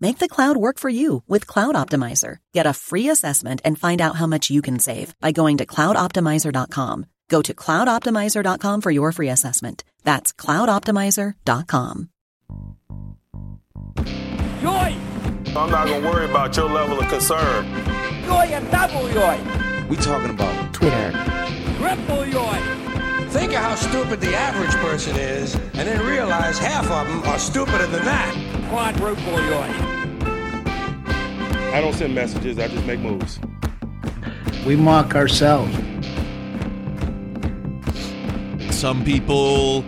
Make the cloud work for you with Cloud Optimizer. Get a free assessment and find out how much you can save by going to cloudoptimizer.com. Go to cloudoptimizer.com for your free assessment. That's cloudoptimizer.com. Joy! I'm not gonna worry about your level of concern. Joy and double joy! We talking about Twitter. Triple joy! Think of how stupid the average person is, and then realize half of them are stupider than that. Quadruple joy! I don't send messages, I just make moves. We mock ourselves. Some people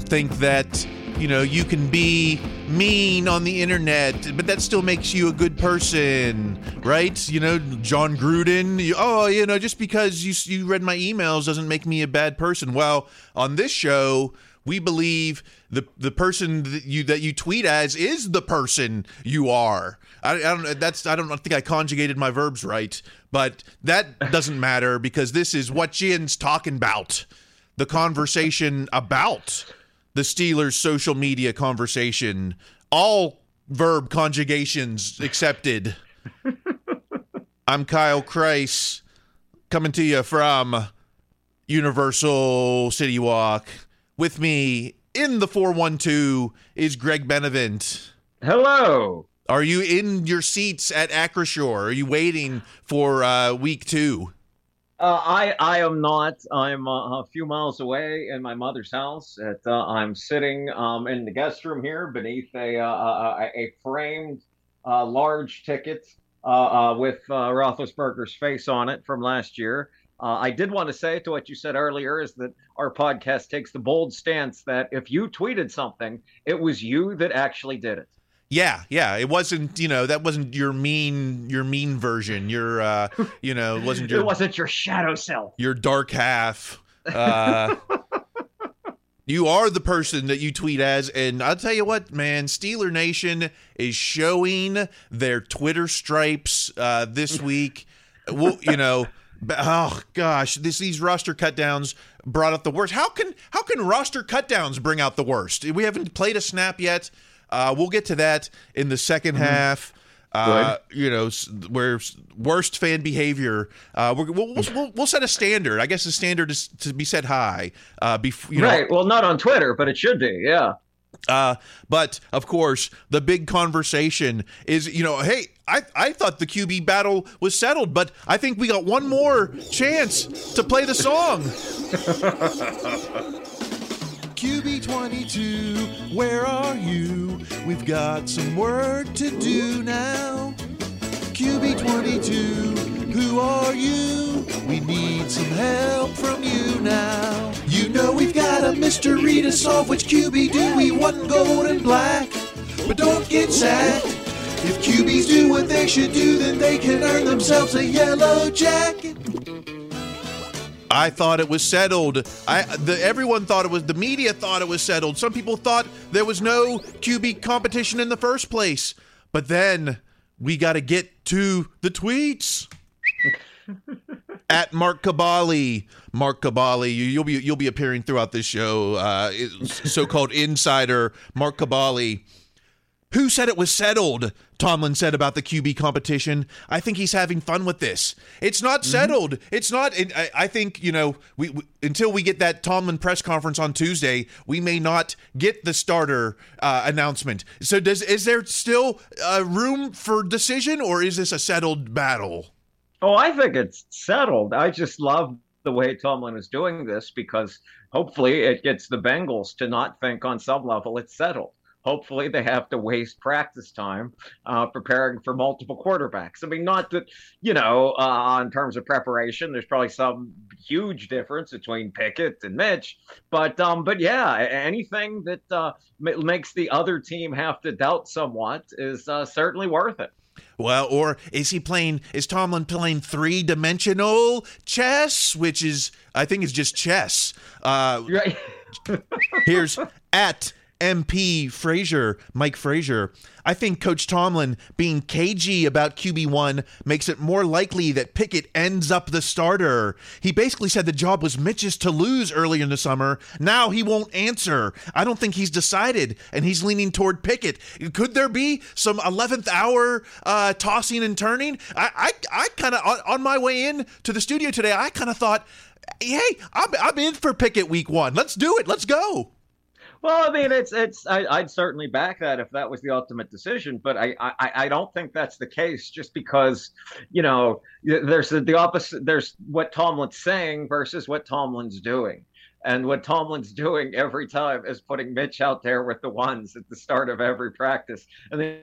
think that, you know, you can be mean on the internet, but that still makes you a good person, right? You know, John Gruden, you, oh, you know, just because you you read my emails doesn't make me a bad person. Well, on this show, we believe the the person that you that you tweet as is the person you are. I, I don't that's I don't think I conjugated my verbs right, but that doesn't matter because this is what Jin's talking about. The conversation about the Steelers social media conversation. All verb conjugations accepted. I'm Kyle Kreis coming to you from Universal City Walk. With me in the 412 is Greg Benevent. Hello. Are you in your seats at Acrisure? Are you waiting for uh, week two? Uh, I I am not. I'm uh, a few miles away in my mother's house. At, uh, I'm sitting um, in the guest room here beneath a uh, a, a framed uh, large ticket uh, with Roethlisberger's face on it from last year. I did want to say to what you said earlier is that our podcast takes the bold stance that if you tweeted something, it was you that actually did it. Yeah, yeah. It wasn't, you know, that wasn't your mean your mean version. Your uh, you know, it wasn't your it wasn't your shadow self. Your dark half. Uh You are the person that you tweet as, and I'll tell you what, man, Steeler Nation is showing their Twitter stripes uh, this week. well, you know, oh gosh, this these roster cutdowns brought out the worst. How can how can roster cutdowns bring out the worst? We haven't played a snap yet. Uh, we'll get to that in the 2nd Mm-hmm. half. Uh, you know, where worst fan behavior. Uh, we're, we'll, we'll, we'll, we'll set a standard. I guess the standard is to be set high. Uh, bef- you know, right. Well, not on Twitter, but it should be. Yeah. uh, but of course, the big conversation is, you know, hey, I, I thought the QB battle was settled, but I think we got one more chance to play the song. QB22, where are you? We've got some work to do now. QB22, who are you? We need some help from you now. You know we've got a mystery to solve. Which QB do we want, gold and black? But don't get sacked. If QBs do what they should do, then they can earn themselves a yellow jacket. I thought it was settled. I the everyone thought it was the media thought it was settled. Some people thought there was no QB competition in the first place. But then we got to get to the tweets. At Mark Kaboly, Mark Kaboly, you, will be you'll be appearing throughout this show. Uh, so-called insider Mark Kaboly who said it was settled? Tomlin said about the QB competition. I think he's having fun with this. It's not mm-hmm. settled. Mm-hmm. It's not. It, I, I, think you know. We, we, until we get that Tomlin press conference on Tuesday, we may not get the starter uh, announcement. So, does is there still uh, room for decision, or is this a settled battle? Oh, I think it's settled. I just love the way Tomlin is doing this because hopefully it gets the Bengals to not think on some level it's settled hopefully they have to waste practice time uh, preparing for multiple quarterbacks. I mean, not that, you know, uh, in terms of preparation, there's probably some huge difference between Pickett and Mitch, but um, but yeah, anything that uh, makes the other team have to doubt somewhat is uh, certainly worth it. Well, or is he playing? Is Tomlin playing three dimensional chess, which is I think is just chess. Uh, right. here's at MP Frazier, Mike Frazier. I think Coach Tomlin being cagey about QB1 makes it more likely that Pickett ends up the starter. He basically said the job was Mitch's to lose earlier in the summer. Now he won't answer. I don't think he's decided, and he's leaning toward Pickett. Could there be some 11th hour uh, tossing and turning? I, I, I kind of, on, on my way in to the studio today, I kind of thought, hey, I'm, I'm in for Pickett week one. Let's do it. Let's go. Well, I mean, it's it's I, would certainly back that if that was the ultimate decision, but I, I I don't think that's the case. Just because, you know, there's the, the opposite. There's what Tomlin's saying versus what Tomlin's doing. And what Tomlin's doing every time is putting Mitch out there with the ones at the start of every practice. And then,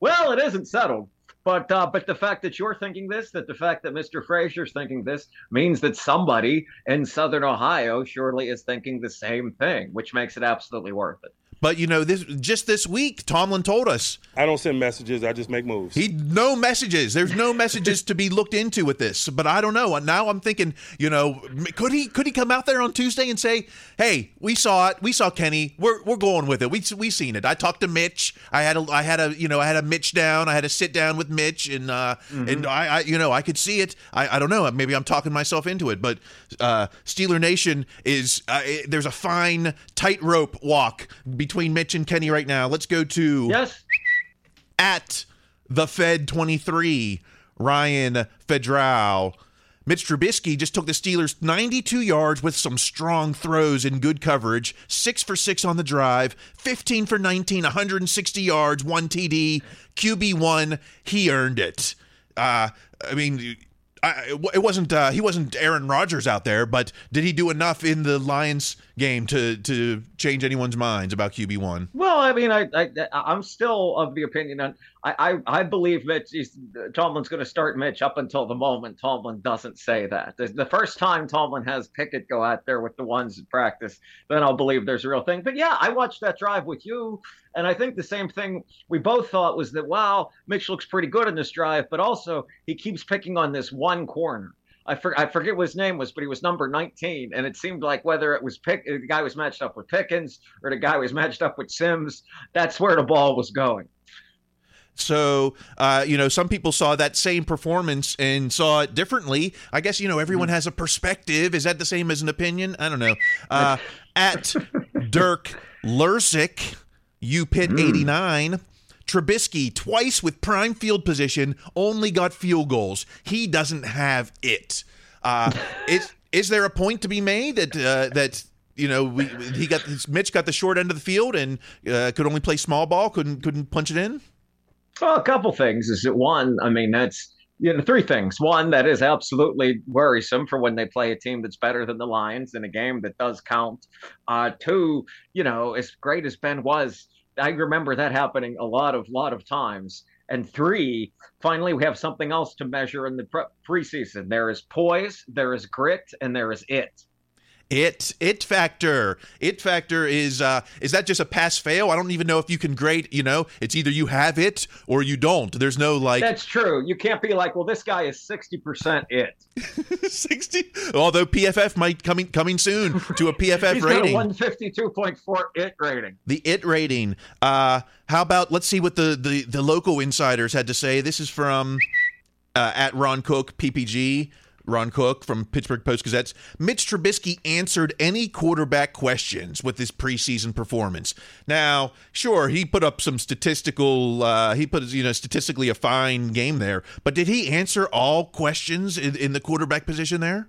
well, it isn't settled. But uh, but the fact that you're thinking this, that the fact that Mr. Frazier's thinking this, means that somebody in Southern Ohio surely is thinking the same thing, which makes it absolutely worth it. But you know, this just this week, Tomlin told us. I don't send messages. I just make moves. He no messages. There's no messages to be looked into with this. But I don't know. Now I'm thinking, you know, could he could he come out there on Tuesday and say, "Hey, we saw it. We saw Kenny. We're we're going with it. We we seen it. I talked to Mitch. I had a I had a you know I had a Mitch down. I had a sit down with Mitch, and uh mm-hmm. and I, I you know I could see it. I I don't know. Maybe I'm talking myself into it. But uh Steeler Nation is uh, there's a fine tightrope walk between Mitch and Kenny right now. Let's go to yes at the Fed 23, Ryan Fedral. Mitch Trubisky just took the Steelers 92 yards with some strong throws and good coverage. Six for six on the drive, 15 for 19, 160 yards, one TD, QB1. He earned it. Uh, I mean, I, it wasn't uh, he wasn't Aaron Rodgers out there, but did he do enough in the Lions game to to change anyone's minds about QB one? Well, I mean, I, I I'm still of the opinion on I I, I believe Mitch Tomlin's going to start Mitch up until the moment Tomlin doesn't say that. The, the, first time Tomlin has Pickett go out there with the ones in practice, then I'll believe there's a real thing. But yeah, I watched that drive with you, and I think the same thing we both thought was that wow, Mitch looks pretty good in this drive, but also he keeps picking on this one corner. I, for, I forget what his name was, but he was number 19. And it seemed like whether it was Pick, the guy was matched up with Pickens or the guy was matched up with Sims, that's where the ball was going. So, uh, you know, some people saw that same performance and saw it differently. I guess, you know, everyone mm-hmm. has a perspective. Is that the same as an opinion? I don't know. Uh, at Dirk Lursick, you pit mm. 89. Trubisky, twice with prime field position, only got field goals. He doesn't have it. Uh, is, is there a point to be made that uh, that you know we, he got Mitch got the short end of the field and uh, could only play small ball, couldn't couldn't punch it in? Well, a couple things. Is it one? I mean, that's you know three things. One that is absolutely worrisome for when they play a team that's better than the Lions in a game that does count. Uh, two, you know, as great as Ben was I remember that happening a lot of lot of times. And three, finally, we have something else to measure in the pre- preseason. There is poise, there is grit, and there is it. It it factor. It factor is uh is that just a pass fail? I don't even know if you can grade, you know, it's either you have it or you don't. There's no like That's true. You can't be like, well, this guy is 60% it. 60 although PFF might coming coming soon to a PFF He's rating. got a 152.4 it rating. The it rating. Uh how about let's see what the the, the local insiders had to say. This is from uh, at Ron Cook PPG. Ron Cook from Pittsburgh Post Gazettes. Mitch Trubisky answered any quarterback questions with his preseason performance. Now, sure, he put up some statistical, uh, he put, you know, statistically a fine game there, but did he answer all questions in, in the quarterback position there?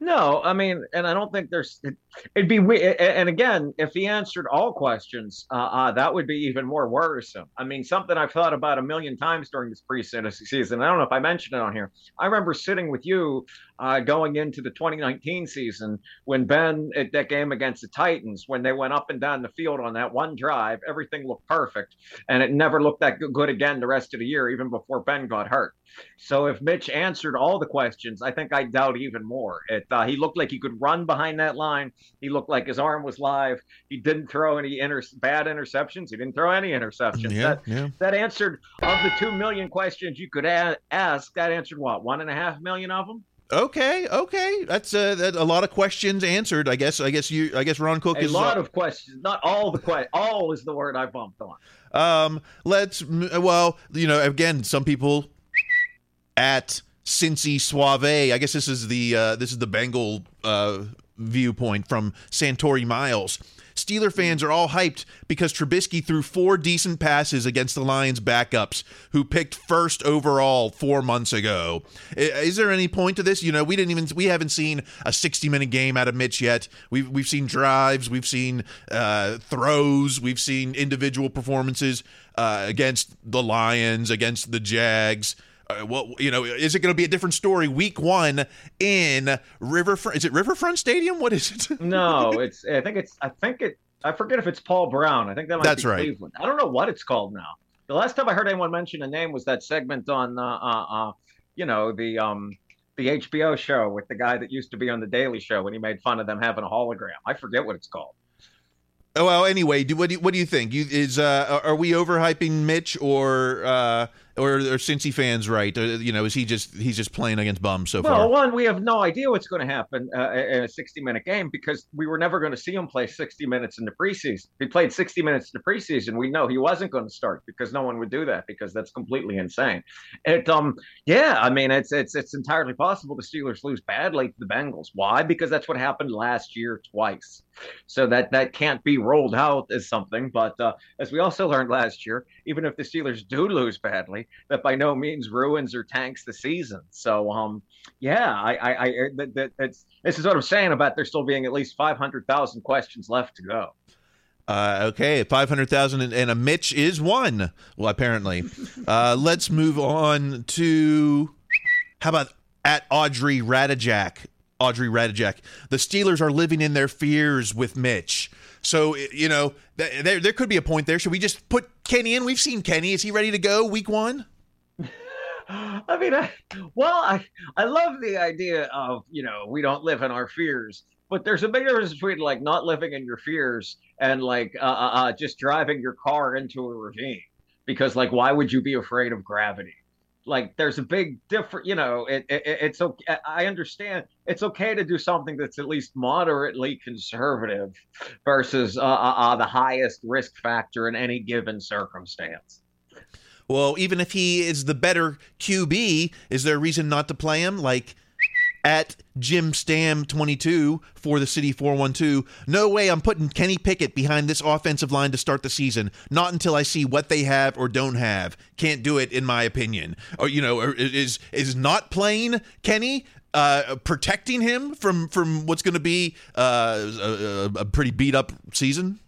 No, I mean, and I don't think there's. It, would be. And again, if he answered all questions, uh, uh, that would be even more worrisome. I mean, something I've thought about a million times during this preseason season. I don't know if I mentioned it on here. I remember sitting with you uh, going into the 2019 season when Ben at that game against the Titans, when they went up and down the field on that one drive, everything looked perfect, and it never looked that good again the rest of the year, even before Ben got hurt. So if Mitch answered all the questions, I think I doubt even more. It uh, he looked like he could run behind that line. He looked like his arm was live. He didn't throw any inter- bad interceptions. He didn't throw any interceptions. Yeah, that, yeah. that answered of the two million questions you could a- ask. That answered what one and a half million of them. Okay, okay, that's uh, that, a lot of questions answered. I guess. I guess you. I guess Ron Cook A is a lot uh, of questions, not all the questions. All is the word I bumped on. Um, let's well, you know, again, some people at Cincy Suave. I guess this is the uh, this is the Bengal uh, viewpoint from Santori Miles. Steeler fans are all hyped because Trubisky threw four decent passes against the Lions backups who picked first overall four months ago. Is there any point to this? You know, we didn't even we haven't seen a 60 minute game out of Mitch yet. We've we've seen drives, we've seen uh, throws, we've seen individual performances uh, against the Lions, against the Jags. Uh, well, you know, is it going to be a different story week one in Riverfront? Is it Riverfront Stadium? What is it? no, it's. I think it's. I think it. I forget if it's Paul Brown. I think that might That's be right. Cleveland. I don't know what it's called now. The last time I heard anyone mention a name was that segment on, uh, uh, uh, you know, the um, the HBO show with the guy that used to be on the Daily Show when he made fun of them having a hologram. I forget what it's called. Oh, well, anyway, do, what do you, what do you think? You, is uh, are we overhyping Mitch or uh, or are Cincy fans right? Uh, you know, is he just he's just playing against bums so well, far? Well, one, we have no idea what's going to happen uh, in a 60 minute game because we were never going to see him play 60 minutes in the preseason. If he played 60 minutes in the preseason, we know he wasn't going to start because no one would do that because that's completely insane. It, um, yeah, I mean, it's it's it's entirely possible the Steelers lose badly to the Bengals. Why? Because that's what happened last year twice. So that that can't be rolled out as something. But uh, as we also learned last year, even if the Steelers do lose badly, that by no means ruins or tanks the season. So um, yeah, I I, I that, that, that's this is what I'm saying about there still being at least five hundred thousand questions left to go. Uh, okay, five hundred thousand and a Mitch is one. Well, apparently. uh, let's move on to how about at Audrey Radijak. Audrey Radijak. The Steelers are living in their fears with Mitch. So you know th- there there could be a point there. Should we just put Kenny in? We've seen Kenny. Is he ready to go week one? I mean, I, well, I I love the idea of you know we don't live in our fears, but there's a big difference between like not living in your fears and like uh, uh, uh, just driving your car into a ravine because like why would you be afraid of gravity? Like there's a big difference, you know. It, it it's okay. I understand it's okay to do something that's at least moderately conservative versus uh, uh, uh, the highest risk factor in any given circumstance. Well, even if he is the better QB, is there a reason not to play him? Like at Jim Stam 22 for the City 412. No way I'm putting Kenny Pickett behind this offensive line to start the season. Not until I see what they have or don't have. Can't do it in my opinion. Or you know, is is not playing Kenny uh, protecting him from from what's going to be uh, a, a pretty beat up season?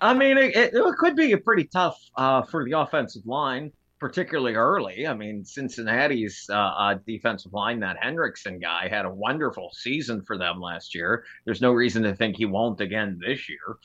I mean, it, it, could be a pretty tough uh, for the offensive line, particularly early. I mean, Cincinnati's uh, uh, defensive line, that Hendrickson guy, had a wonderful season for them last year. There's no reason to think he won't again this year.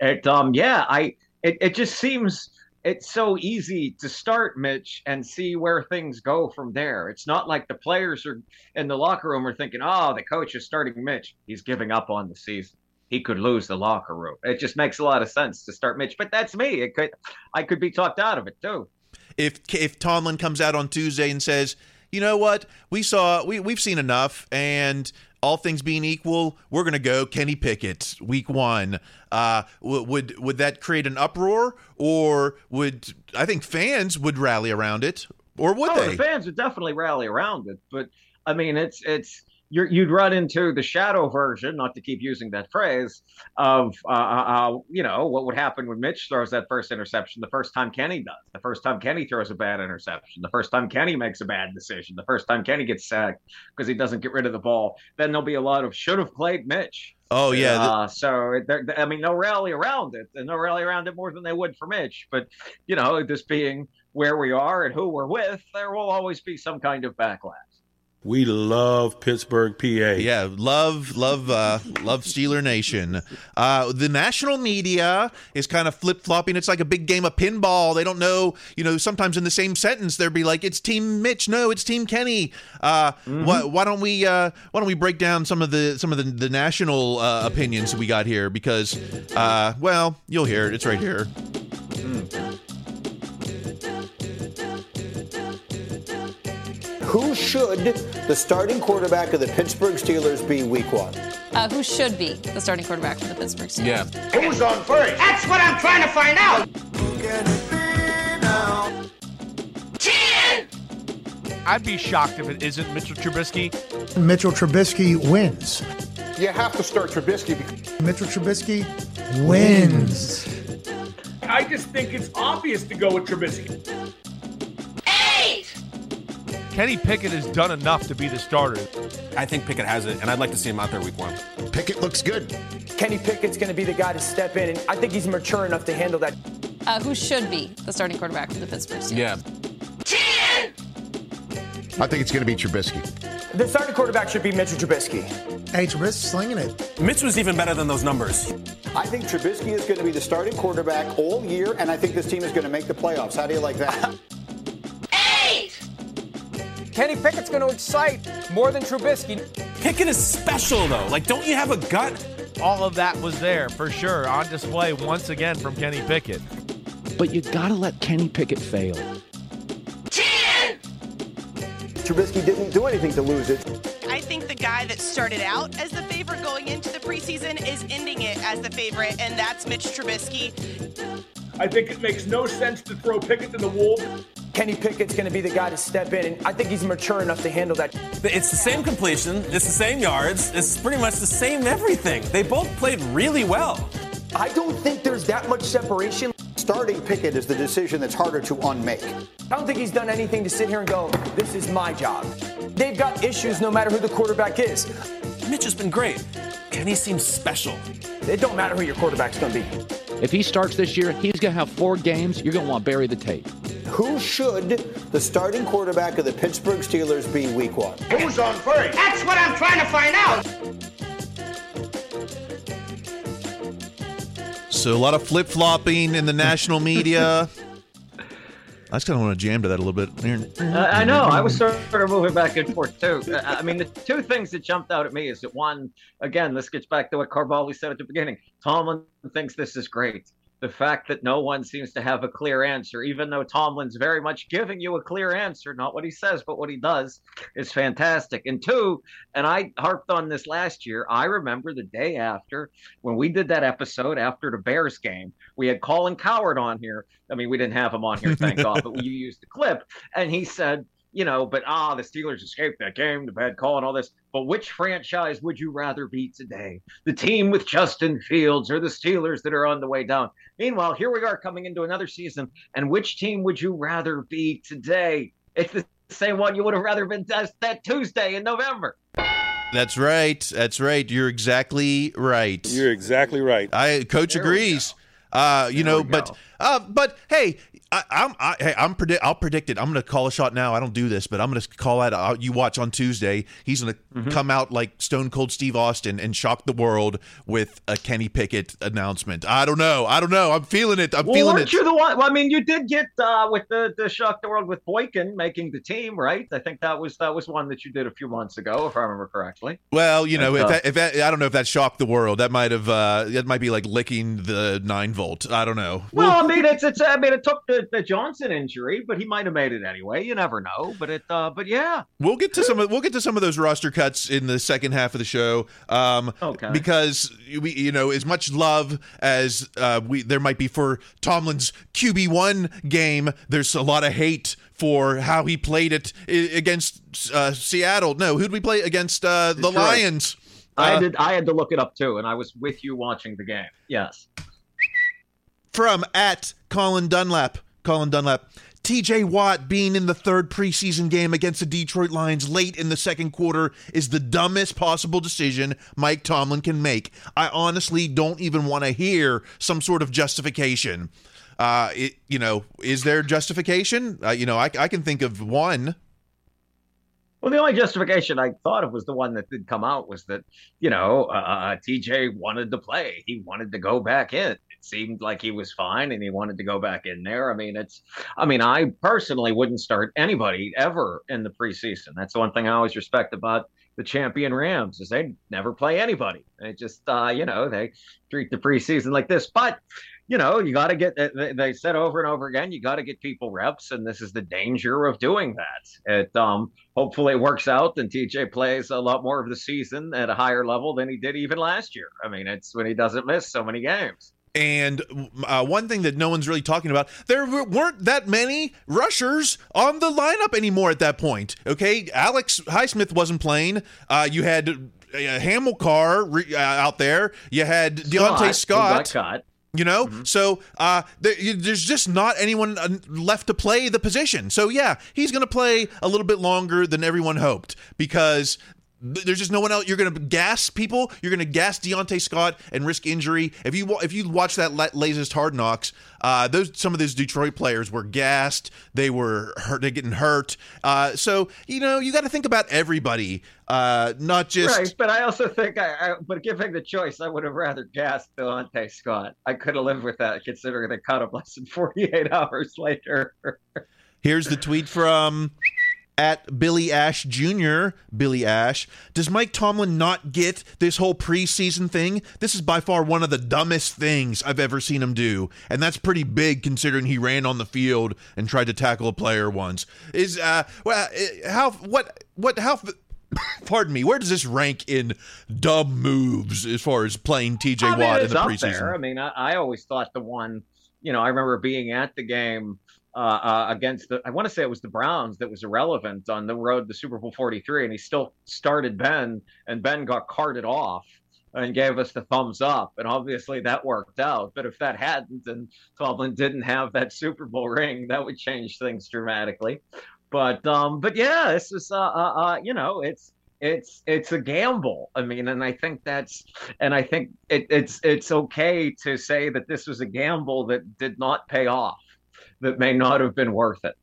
It, um, yeah, I, it, it just seems it's so easy to start Mitch and see where things go from there. It's not like the players are in the locker room are thinking, "Oh, the coach is starting Mitch. He's giving up on the season. He could lose the locker room." It just makes a lot of sense to start Mitch, but that's me. It could I could be talked out of it too. If if Tomlin comes out on Tuesday and says, "You know what? We saw we we've seen enough and all things being equal, we're going to go Kenny Pickett week one. Uh, w- would would that create an uproar, or would I think fans would rally around it, or would oh, they? The fans would definitely rally around it, but I mean, it's it's you would run into the shadow version, not to keep using that phrase, of uh, uh, uh, you know what would happen when Mitch throws that first interception the first time Kenny does, the first time Kenny throws a bad interception, the first time Kenny makes a bad decision, the first time Kenny gets sacked because he doesn't get rid of the ball. Then there'll be a lot of should have played Mitch. Oh yeah. Uh, so I mean, no rally around it, and no rally around it more than they would for Mitch. But you know, this being where we are and who we're with, there will always be some kind of backlash. We love Pittsburgh, PA. Yeah, love, love, uh, love Steeler Nation. Uh, the national media is kind of flip flopping. It's like a big game of pinball. They don't know, you know. Sometimes in the same sentence, they'll be like, "It's Team Mitch." No, it's Team Kenny. Uh, mm-hmm. why, why, don't we? Uh, why don't we break down some of the some of the, the national uh, opinions we got here? Because, uh, well, you'll hear it. It's right here. Who should the starting quarterback of the Pittsburgh Steelers be week one? Uh, who should be the starting quarterback for the Pittsburgh Steelers? Yeah. Who's on first? That's what I'm trying to find out. Ten. I'd be shocked if it isn't Mitchell Trubisky. Mitchell Trubisky wins. You have to start Trubisky. Mitchell Trubisky wins. I just think it's obvious to go with Trubisky. Kenny Pickett has done enough to be the starter. I think Pickett has it, and I'd like to see him out there week one. Pickett looks good. Kenny Pickett's going to be the guy to step in, and I think he's mature enough to handle that. Uh, who should be the starting quarterback for the Pittsburgh Steelers? Yeah. Ten. I think it's going to be Trubisky. The starting quarterback should be Mitchell Trubisky. Hey, Trubisky slinging it. Mitch was even better than those numbers. I think Trubisky is going to be the starting quarterback all year, and I think this team is going to make the playoffs. How do you like that? Kenny Pickett's going to excite more than Trubisky. Pickett is special, though. Like, don't you have a gut? All of that was there for sure on display once again from Kenny Pickett. But you got to let Kenny Pickett fail. Ten. Trubisky didn't do anything to lose it. I think the guy that started out as the favorite going into the preseason is ending it as the favorite, and that's Mitch Trubisky. I think it makes no sense to throw Pickett to the wolves. Kenny Pickett's going to be the guy to step in, and I think he's mature enough to handle that. It's the same completion, it's the same yards, it's pretty much the same everything. They both played really well. I don't think there's that much separation. Starting Pickett is the decision that's harder to unmake. I don't think he's done anything to sit here and go, this is my job. They've got issues no matter who the quarterback is. Mitch has been great. Kenny seems special. It don't matter who your quarterback's going to be. If he starts this year, he's going to have four games. You're going to want to bury the tape. Who should the starting quarterback of the Pittsburgh Steelers be week one? Who's on first? That's what I'm trying to find out. So a lot of flip flopping in the national media. I just kind of want to jam to that a little bit. Uh, I know. I was sort of moving back and forth too. I mean, the two things that jumped out at me is that one, again, this gets back to what Kaboly said at the beginning. Tomlin thinks this is great the fact that no one seems to have a clear answer, even though Tomlin's very much giving you a clear answer, not what he says, but what he does, is fantastic. And two, and I harped on this last year, I remember the day after when we did that episode after the Bears game, we had Colin Cowherd on here. I mean, we didn't have him on here, thank God, but you used the clip. And he said, you know, but ah, the Steelers escaped that game, the bad call and all this. But which franchise would you rather be today? The team with Justin Fields or the Steelers that are on the way down? Meanwhile, here we are coming into another season, and which team would you rather be today? It's the same one you would have rather been that Tuesday in November. That's right. That's right. You're exactly right. You're exactly right. I coach There agrees. Uh, you know, but uh, but hey, I, I'm I, hey, I'm predict. I'll predict it. I'm going to call a shot now. I don't do this, but I'm going to call out. Uh, you watch on Tuesday. He's going to Mm-hmm. come out like Stone Cold Steve Austin and shock the world with a Kenny Pickett announcement. I don't know. I don't know. I'm feeling it. I'm well, feeling weren't it. you the one? Well, I mean, you did get uh, with the the shock the world with Boykin making the team, right? I think that was that was one that you did a few months ago, if I remember correctly. Well, you know, But, if uh, that, if that, I don't know if that shocked the world. That might have. Uh, that might be like licking the nine volt. I don't know. Well, I mean, it's it's. I mean, it took the, the Johnson injury, but he might have made it anyway. You never know. But it. Uh, but yeah. We'll get to some of we'll get to some of those roster cuts in the second half of the show. Um, Okay. Because we, you know, as much love as uh, we there might be for Tomlin's QB one game, there's a lot of hate for how he played it against uh, Seattle. No, who'd we play against uh, the Detroit. Lions? I Uh, did. I had to look it up too, and I was with you watching the game. Yes. From at Colin Dunlap. Colin Dunlap. TJ Watt being in the third preseason game against the Detroit Lions late in the second quarter is the dumbest possible decision Mike Tomlin can make. I honestly don't even want to hear some sort of justification. Uh, it, you know, is there justification? Uh, you know, I, I can think of one. Well, the only justification I thought of was the one that did come out was that you know uh, TJ wanted to play. He wanted to go back in. Seemed like he was fine, and he wanted to go back in there. I mean, it's. I mean, I personally wouldn't start anybody ever in the preseason. That's the one thing I always respect about the champion Rams is they never play anybody. They just, uh, you know, they treat the preseason like this. But you know, you got to get. they- They said over and over again, you got to get people reps, and this is the danger of doing that. It um, hopefully it works out, and TJ plays a lot more of the season at a higher level than he did even last year. I mean, it's when he doesn't miss so many games. And uh, one thing that no one's really talking about, there weren't that many rushers on the lineup anymore at that point. Okay, Alex Highsmith wasn't playing. Uh, you had uh, Hamilcar re- uh, out there. You had Delontae Scott, Scott. who got cut. You know, so uh, there, there's just not anyone uh, left to play the position. So yeah, he's going to play a little bit longer than everyone hoped because there's just no one else. You're going to gas people. You're going to gas Delontae Scott and risk injury. If you if you watch that latest Hard Knocks, uh, those some of those Detroit players were gassed. They were hurt. They're getting hurt. Uh, so you know you got to think about everybody, uh, not just right, but I also think, I, I but given the choice, I would have rather gassed Delontae Scott. I could have lived with that, considering they cut him less than 48 hours later. Here's the tweet from at Billy Ash Jr. Billy Ash. Does Mike Tomlin not get this whole preseason thing? This is by far one of the dumbest things I've ever seen him do. And that's pretty big considering he ran on the field and tried to tackle a player once. Is uh well uh, how what what how pardon me, where does this rank in dumb moves as far as playing TJ I mean, Watt in the preseason? there. I mean, I, I always thought the one, you know, I remember being at the game uh, uh, against the, I want to say it was the Browns that was irrelevant on the road to Super Bowl 43, and he still started Ben, and Ben got carted off and gave us the thumbs up. And obviously that worked out. But if that hadn't, and Tomlin didn't have that Super Bowl ring, that would change things dramatically. But um, but yeah, this is uh, uh, uh you know, it's it's it's a gamble. I mean, and I think that's and I think it, it's it's okay to say that this was a gamble that did not pay off, that may not have been worth it.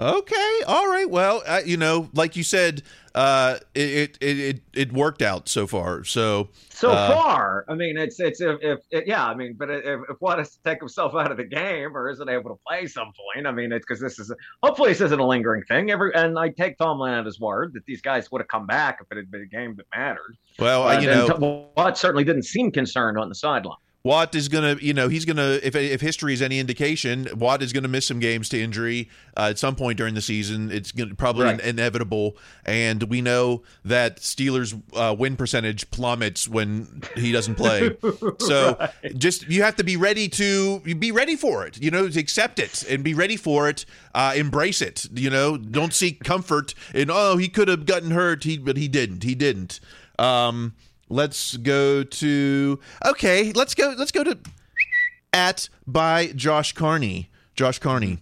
Okay, all right. Well, uh, you know, like you said, uh, it, it it it worked out so far. So So uh, far, I mean, it's it's if, if yeah, I mean, but if, if to take himself out of the game or isn't able to play some point, I mean, it's because this is hopefully this isn't a lingering thing. Every and I take Tomlin at his word that these guys would have come back if it had been a game that mattered. Well, But- you know- Watt certainly didn't seem concerned on the sideline. Watt is gonna, you know, he's gonna. If if history is any indication, Watt is gonna miss some games to injury uh, at some point during the season. It's gonna, probably Right. inevitable, and we know that Steelers' uh, win percentage plummets when he doesn't play. so just you have to be ready to be ready for it. You know, to accept it and be ready for it. Uh, embrace it. You know, don't seek comfort in oh he could have gotten hurt, he but he didn't. He didn't. Um, let's go to okay. Let's go. Let's go to at by Josh Carney. Josh Carney.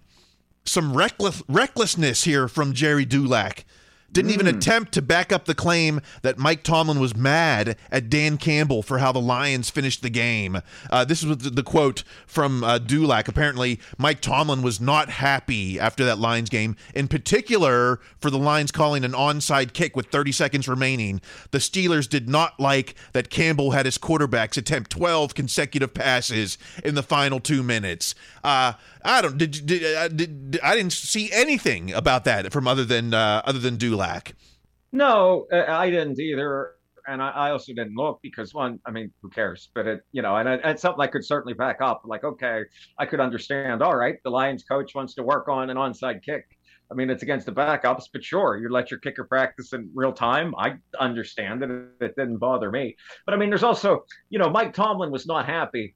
Some reckless recklessness here from Jerry Dulac. Didn't even Mm. attempt to back up the claim that Mike Tomlin was mad at Dan Campbell for how the Lions finished the game. Uh, this was the, the quote from uh, Dulac. Apparently, Mike Tomlin was not happy after that Lions game, in particular for the Lions calling an onside kick with 30 seconds remaining. The Steelers did not like that Campbell had his quarterbacks attempt 12 consecutive passes in the final two minutes. Uh, I don't did, uh, did, did I didn't see anything about that from other than uh, other than Dulac. No, uh, I didn't either. And I, I also didn't look because one, I mean, who cares? But it, you know, and it, it's something I could certainly back up. Like, okay, I could understand. All right, the Lions coach wants to work on an onside kick. I mean, it's against the backups, but sure, you let your kicker practice in real time. I understand it. It didn't bother me. But I mean, there's also, you know, Mike Tomlin was not happy.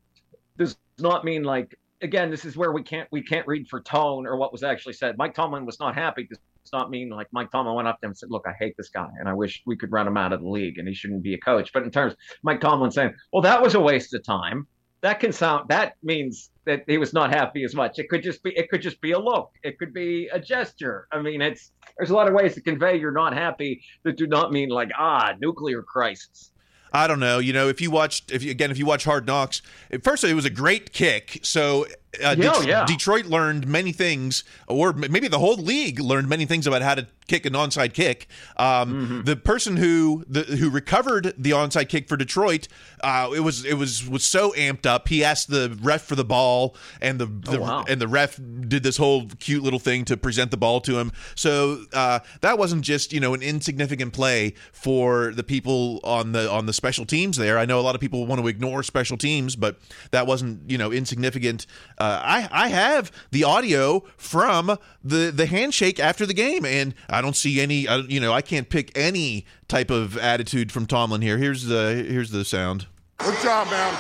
Does not mean like again, this is where we can't we can't read for tone or what was actually said. Mike Tomlin was not happy. Does not mean like Mike Tomlin went up to him and said, "Look, I hate this guy, and I wish we could run him out of the league, and he shouldn't be a coach." But in terms, Mike Tomlin saying, "Well, that was a waste of time," that can sound that means that he was not happy as much. It could just be it could just be a look. It could be a gesture. I mean, it's there's a lot of ways to convey you're not happy that do not mean like ah nuclear crisis. I don't know. You know, if you watched, if you, again, if you watch Hard Knocks, first it was a great kick. So uh, Yeah, Det- yeah. Detroit learned many things, or maybe the whole league learned many things about how to kick an onside kick. Um, Mm-hmm. The person who the, who recovered the onside kick for Detroit, uh, it was it was was so amped up. He asked the ref for the ball, and the, the Oh, wow. and the ref did this whole cute little thing to present the ball to him. So uh, that wasn't just you know an insignificant play for the people on the on the special teams there. I know a lot of people want to ignore special teams, but that wasn't you know insignificant. Uh, I I have the audio from the the handshake after the game, and I don't see any. Uh, you know I can't pick any type of attitude from Tomlin here. Here's the here's the sound. Good job, man.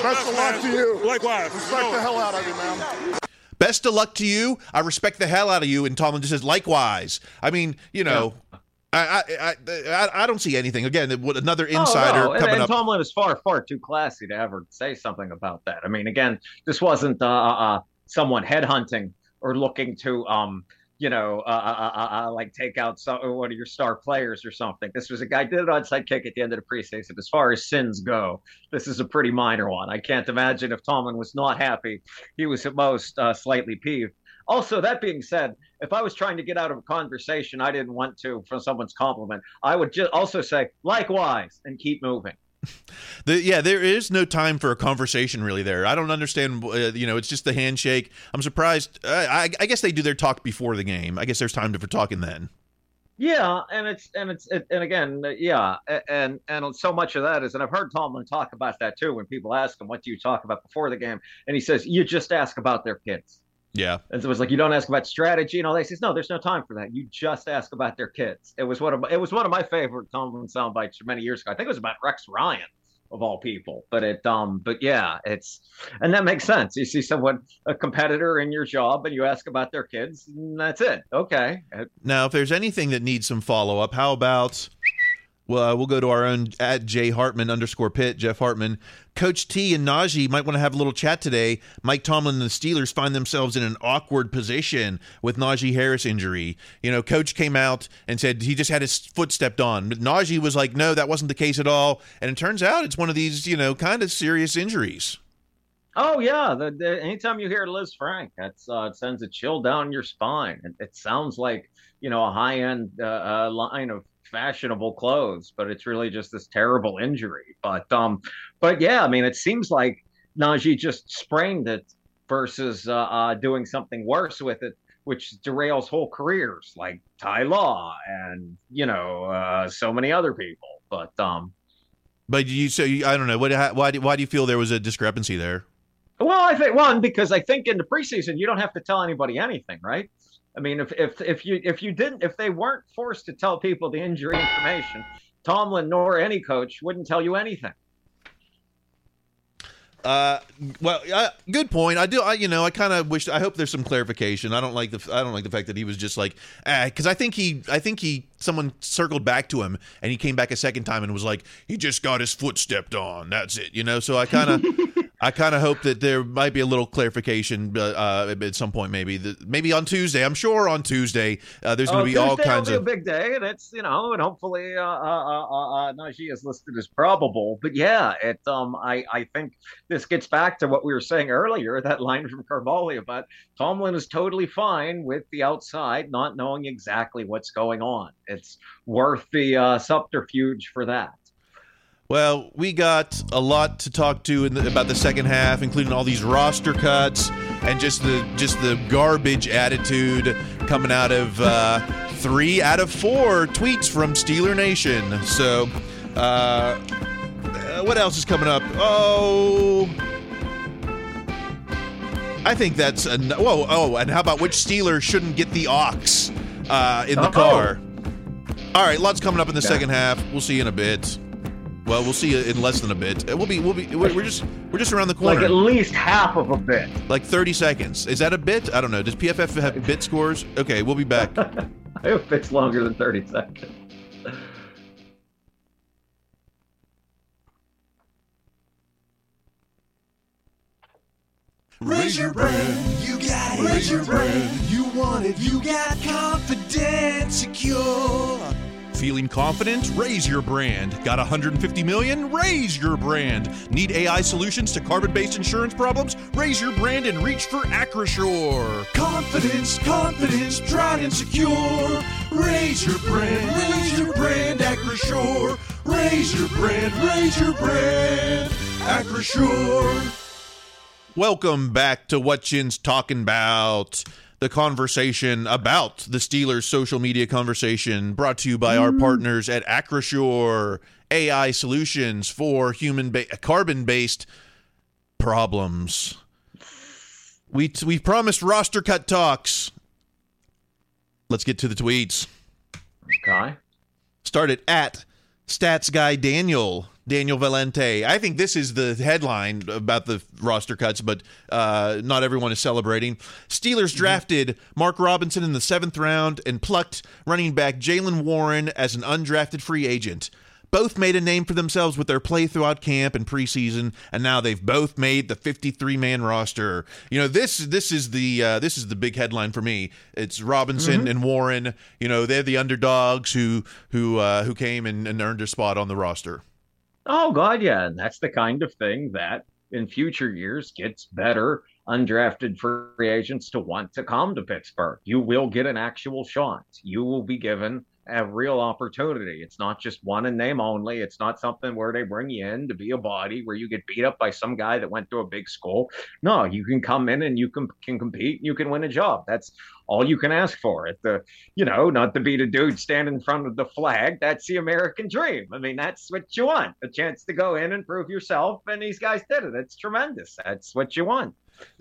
Best of luck to you. Likewise. Respect the hell out of you, man. Best of luck to you. I respect the hell out of you. And Tomlin just says, likewise. I mean, you know, I, I, I, I, I don't see anything. Again, what another insider Oh, no. and, coming and up. Tomlin is far, far too classy to ever say something about that. I mean, again, this wasn't uh, uh, someone headhunting or looking to, um, you know, uh, uh, uh, uh, like take out some, one of your star players or something. This was a guy did an onside kick at the end of the preseason. As far as sins go, this is a pretty minor one. I can't imagine if Tomlin was not happy, he was at most uh, slightly peeved. Also, that being said, if I was trying to get out of a conversation I didn't want to from someone's compliment, I would just also say likewise and keep moving. The, yeah, there is no time for a conversation really there. I don't understand. Uh, you know, it's just the handshake. I'm surprised. Uh, I, I guess they do their talk before the game. I guess there's time for talking then. Yeah, and it's and it's it, and again, uh, yeah, and and so much of that is, and I've heard Tomlin talk about that too. When people ask him, "What do you talk about before the game?" and he says, "You just ask about their kids." Yeah. And so it was like you don't ask about strategy and all that. He says, "No, there's no time for that. You just ask about their kids." It was one of my, it was one of my favorite Tomlin sound bites many years ago. I think it was about Rex Ryan of all people. But it um but yeah, it's and that makes sense. You see someone a competitor in your job and you ask about their kids, and that's it. Okay. Now, if there's anything that needs some follow up, how about? Well, uh, we'll go to our own at J Hartman underscore Pitt, Jeff Hartman. Coach T and Najee might want to have a little chat today. Mike Tomlin and the Steelers find themselves in an awkward position with Najee Harris injury. You know, Coach came out and said he just had his foot stepped on. But Najee was like, no, that wasn't the case at all. And it turns out it's one of these, you know, kind of serious injuries. Oh yeah, the, the, anytime you hear Lisfranc, that's uh, it sends a chill down your spine. It, it sounds like you know a high end uh, uh, line of fashionable clothes, but it's really just this terrible injury. But um, but yeah, I mean, it seems like Najee just sprained it versus uh, uh, doing something worse with it, which derails whole careers like Ty Law and you know uh, so many other people. But um, But you, so you, I don't know. What, why, do, why do you feel there was a discrepancy there? Well, I think one because I think in the preseason you don't have to tell anybody anything, right? I mean, if if if you if you didn't if they weren't forced to tell people the injury information, Tomlin nor any coach wouldn't tell you anything. Uh, well, uh, good point. I do. I, you know, I kind of wish. I hope there's some clarification. I don't like the. I don't like the fact that he was just like, because I think he. I think he. Someone circled back to him, and he came back a second time and was like, he just got his foot stepped on. That's it. You know. So I kind of. I kind of hope that there might be a little clarification uh, uh, at some point, maybe the, maybe on Tuesday. I'm sure on Tuesday uh, there's going to Oh, be all Tuesday will kinds be of a big day, and it's you know, and hopefully, uh, uh, uh, uh, Najee is listed as probable. But yeah, it um, I I think this gets back to what we were saying earlier, that line from Kaboly about Tomlin is totally fine with the outside not knowing exactly what's going on. It's worth the uh, subterfuge for that. Well, we got a lot to talk to in the, about the second half, including all these roster cuts and just the just the garbage attitude coming out of uh, three out of four tweets from Steeler Nation. So, uh, uh, what else is coming up? Oh. I think that's a whoa. Oh, and how about which Steeler shouldn't get the ox uh, in the Uh-oh. car? All right, lots coming up in the Yeah. second half. We'll see you in a bit. Well, we'll see you in less than a bit. Uh, We'll be, we'll be, we're we're just, we're just around the corner. Like at least half of a bit. Like 30 seconds. Is that a bit? I don't know. Does PFF have bit scores? Okay, we'll be back. I hope it's longer than thirty seconds. Raise your brand, you got it. Raise your brand, you want it. You got confidence, secure. Feeling confident? Raise your brand. Got 150 million? Raise your brand. Need AI solutions to carbon-based insurance problems? Raise your brand and reach for Acrisure. Confidence, confidence, tried and secure. Raise your brand, raise your brand, Acrisure. Raise your brand, raise your brand, Acrisure. Welcome back to What Chin's Talking About. The conversation about the Steelers social media conversation brought to you by our mm. partners at Acrisure AI solutions for human ba- carbon based problems. We we promised roster cut talks. Let's get to the tweets. Okay. Started at Stats Guy Daniel Daniel Valente. I think this is the headline about the roster cuts, but uh, not everyone is celebrating. Steelers drafted Mark Robinson in the seventh round and plucked running back Jaylen Warren as an undrafted free agent. Both made a name for themselves with their play throughout camp and preseason, and now they've both made the 53-man roster. You know this this is the uh, this is the big headline for me. It's Robinson Mhm. and Warren. You know they're the underdogs who who uh, who came and, and earned their spot on the roster. Oh God, yeah, and that's the kind of thing that in future years gets better undrafted free agents to want to come to Pittsburgh. You will get an actual shot. You will be given a real opportunity. It's not just one in name only. It's not something where they bring you in to be a body where you get beat up by some guy that went to a big school. No, you can come in and you can can compete. You can win a job. That's all you can ask for. At the, you know, not to be the dude standing in front of the flag. That's the American dream. I mean, that's what you want. A chance to go in and prove yourself. And these guys did it. It's tremendous. That's what you want.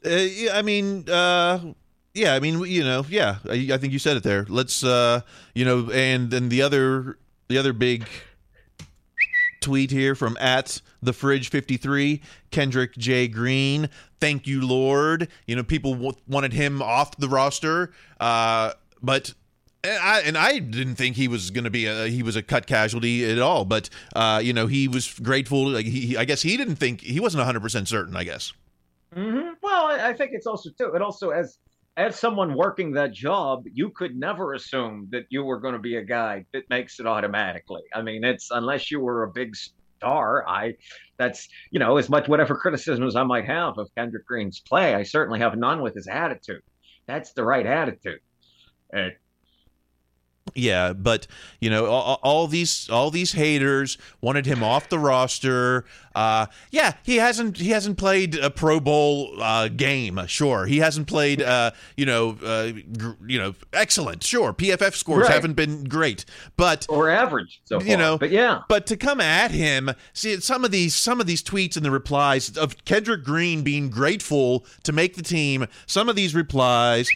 Uh, I mean, uh, yeah, I mean, you know, yeah, I, I think you said it there. Let's, uh, you know, and then the other, the other big tweet here from at the fridge 53 kendrick j green thank you lord you know people w- wanted him off the roster uh but and I, and I didn't think he was going to be a he was a cut casualty at all, but uh, you know he was grateful. Like he, I guess he didn't think he wasn't 100 percent certain. I guess. hmm Well, I think it's also too. It also as as someone working that job, you could never assume that you were going to be a guy that makes it automatically. I mean, it's unless you were a big star. I that's you know as much whatever criticisms I might have of Kendrick Green's play, I certainly have none with his attitude. That's the right attitude. Yeah, but you know, all, all these all these haters wanted him off the roster. Uh, yeah, he hasn't he hasn't played a Pro Bowl uh, game. Sure, he hasn't played. Uh, you know, uh, gr- you know, excellent. Sure, PFF scores Right. haven't been great, but or average so you know, but yeah. But to come at him, see some of these some of these tweets and the replies of Kendrick Green being grateful to make the team. Some of these replies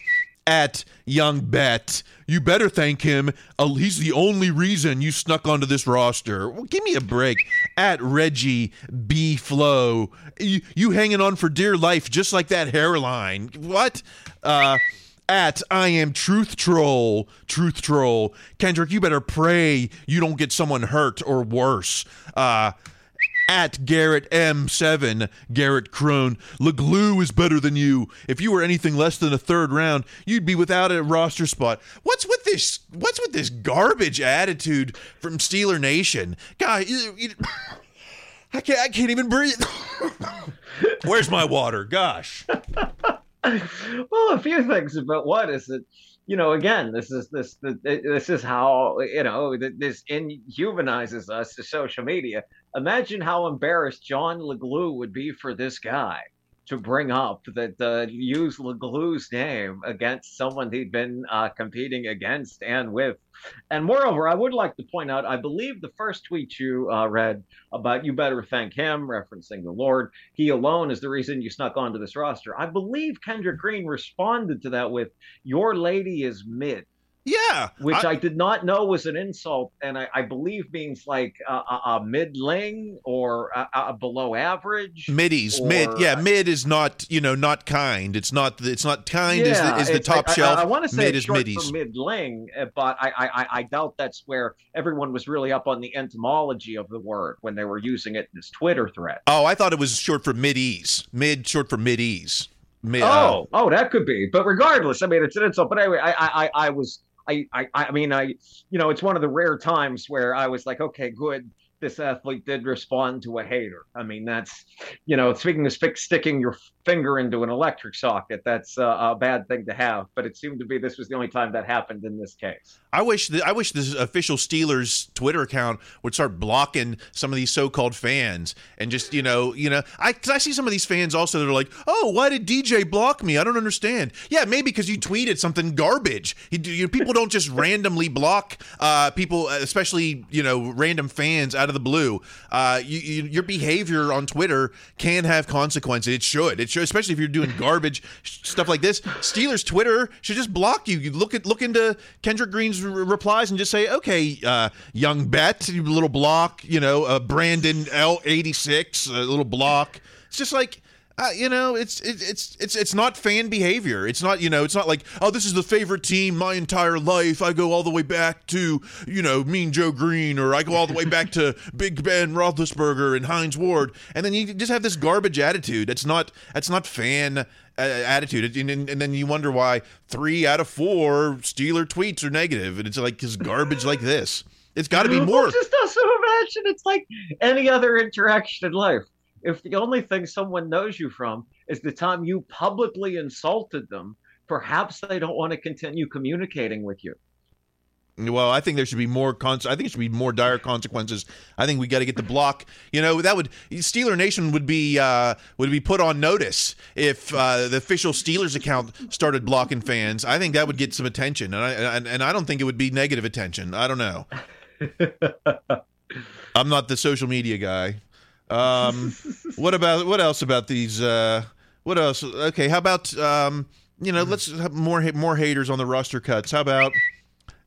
at Young Bet, you better thank him. Uh, he's the only reason you snuck onto this roster. Well, give me a break. At Reggie B Flow, you, you hanging on for dear life, just like that hairline. What? Uh, at I am Truth Troll, Truth Troll. Kendrick, you better pray you don't get someone hurt or worse. Uh, At Garrett M7, Garrett Crone, LeGlue is better than you. If you were anything less than a third round, you'd be without a roster spot. What's with this? What's with this garbage attitude from Steeler Nation, guy? You, you, I can't. I can't even breathe. Where's my water? Gosh. well, a few things about what is it. You know, again, this is this this is how you know this inhumanizes us to social media. Imagine how embarrassed John LeGlue would be for this guy to bring up that uh, use LeGlue's name against someone he'd been uh, competing against and with. And moreover, I would like to point out, I believe the first tweet you uh, read about you better thank him, referencing the Lord, he alone is the reason you snuck onto this roster. I believe Kendrick Green responded to that with, Your lady is mid. Yeah, which I, I, did not know was an insult, and I, I believe means like a, a, a middling or a, below average. Middies, or, mid, yeah, mid is not you know not kind. It's not it's not kind yeah, is the, is the top I, shelf. I, want to say mid it's is short middies. for middling, uh, but I, I I doubt that's where everyone was really up on the etymology of the word when they were using it in this Twitter thread. Oh, I thought it was short for mid-ease. Mid short for mid-ease. Mid, oh, uh, oh, that could be. But regardless, I mean, it's an insult. But anyway, I I I was I, I, I mean, I, you know, it's one of the rare times where I was like, okay, good. This athlete did respond to a hater. I mean, that's, you know, speaking of stick, sticking your finger into an electric socket, that's uh, a bad thing to have. But it seemed to be this was the only time that happened in this case. I wish the, I wish this official Steelers Twitter account would start blocking some of these so-called fans and just you know you know I cause I see some of these fans also that are like oh why did DJ block me I don't understand yeah maybe because you tweeted something garbage you, you, people don't just randomly block uh, people especially you know random fans out of the blue. Uh, you, you, your behavior on Twitter can have consequences. It should. It should especially if you're doing garbage stuff like this. Steelers Twitter should just block you. You look at look into Kendrick Green's replies and just say, okay, uh, young Bet, little block, you know, uh, Brandon L86, a little block. It's just like, uh, you know, it's it's it's it's not fan behavior. It's not you know, it's not like oh, this is the favorite team my entire life. I go all the way back to you know Mean Joe Green, or I go all the way back to Big Ben Roethlisberger and Hines Ward, and then you just have this garbage attitude. That's not that's not fan uh, attitude, and, and, and, then you wonder why three out of four Steeler tweets are negative, and it's like because garbage like this. It's got to be more. Well, just also imagine it's like any other interaction in life if the only thing someone knows you from is the time you publicly insulted them, perhaps they don't want to continue communicating with you. Well, I think there should be more. Con- I think it should be more dire consequences. I think we got to get the block. You know, that would Steeler Nation would be uh, would be put on notice if uh, the official Steelers account started blocking fans. I think that would get some attention, and I and, and I don't think it would be negative attention. I don't know. I'm not the social media guy. Um, what about what else about these? Uh, what else? Okay, how about um, you know, let's have more more haters on the roster cuts. How about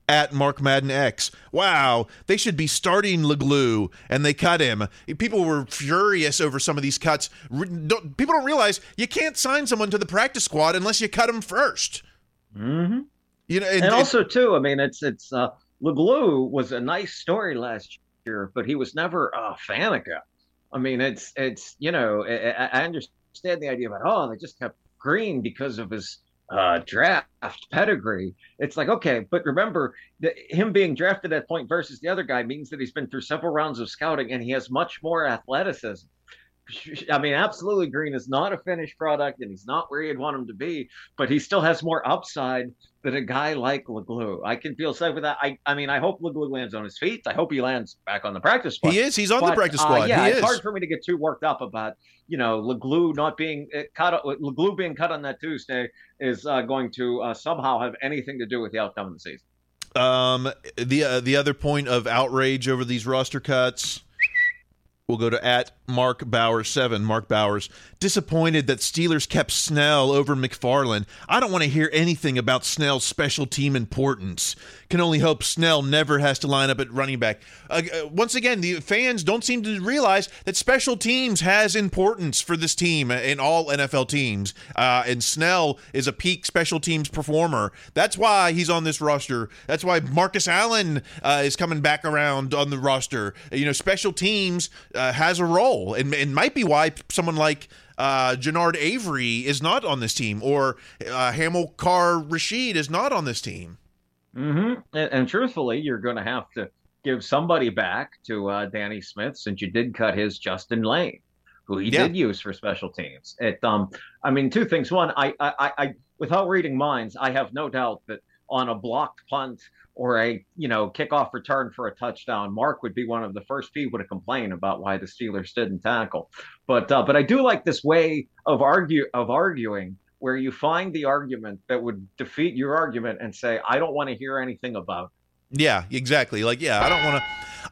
at Mark Madden X? Wow, they should be starting LeGlue, and they cut him. People were furious over some of these cuts. Don't, people don't realize you can't sign someone to the practice squad unless you cut him 1st mm-hmm. You know, and, and also too. I mean, it's it's uh, LeGlue was a nice story last year, but he was never a fan of Faneca. I mean, it's it's you know I, I understand the idea about oh they just kept Green because of his uh, draft pedigree. It's like okay, but remember that him being drafted at point versus the other guy means that he's been through several rounds of scouting and he has much more athleticism. I mean, absolutely, Green is not a finished product, and he's not where you'd want him to be. But he still has more upside than a guy like LeGlue. I can feel safe with that. I, I mean, I hope LeGlue lands on his feet. I hope he lands back on the practice squad. He is. He's on but, the practice uh, squad. yeah, he it's is. hard for me to get too worked up about you know LeGlue not being uh, cut. LeGlue being cut on that Tuesday is uh, going to uh, somehow have anything to do with the outcome of the season. Um, the uh, the other point of outrage over these roster cuts. We'll go to at Mark Bowers seven. Mark Bowers disappointed that Steelers kept Snell over McFarland. I don't want to hear anything about Snell's special team importance. Can only hope Snell never has to line up at running back. Uh, uh, once again, the fans don't seem to realize that special teams has importance for this team and all NFL teams. Uh, and Snell is a peak special teams performer. That's why he's on this roster. That's why Marcus Allen uh, is coming back around on the roster. You know, special teams uh, has a role, and, and might be why someone like uh, Genard Avery is not on this team, or uh, Hamilcar Rashed is not on this team. Mm-hmm. And, and truthfully, you're going to have to give somebody back to uh, Danny Smith since you did cut his Justin Layne, who he Yeah. did use for special teams. It, um, I mean, two things. One, I, I, I, I, without reading minds, I have no doubt that on a blocked punt or a you know kickoff return for a touchdown, Mark would be one of the first people to complain about why the Steelers didn't tackle. But uh, but I do like this way of argue of arguing where you find the argument that would defeat your argument and say, I don't want to hear anything about. it." Yeah, exactly. Like, yeah, I don't want to.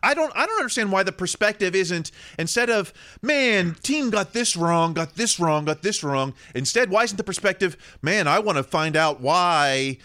I don't. I don't understand why the perspective isn't instead of man, team got this wrong, got this wrong, got this wrong. Instead, why isn't the perspective, man? I want to find out why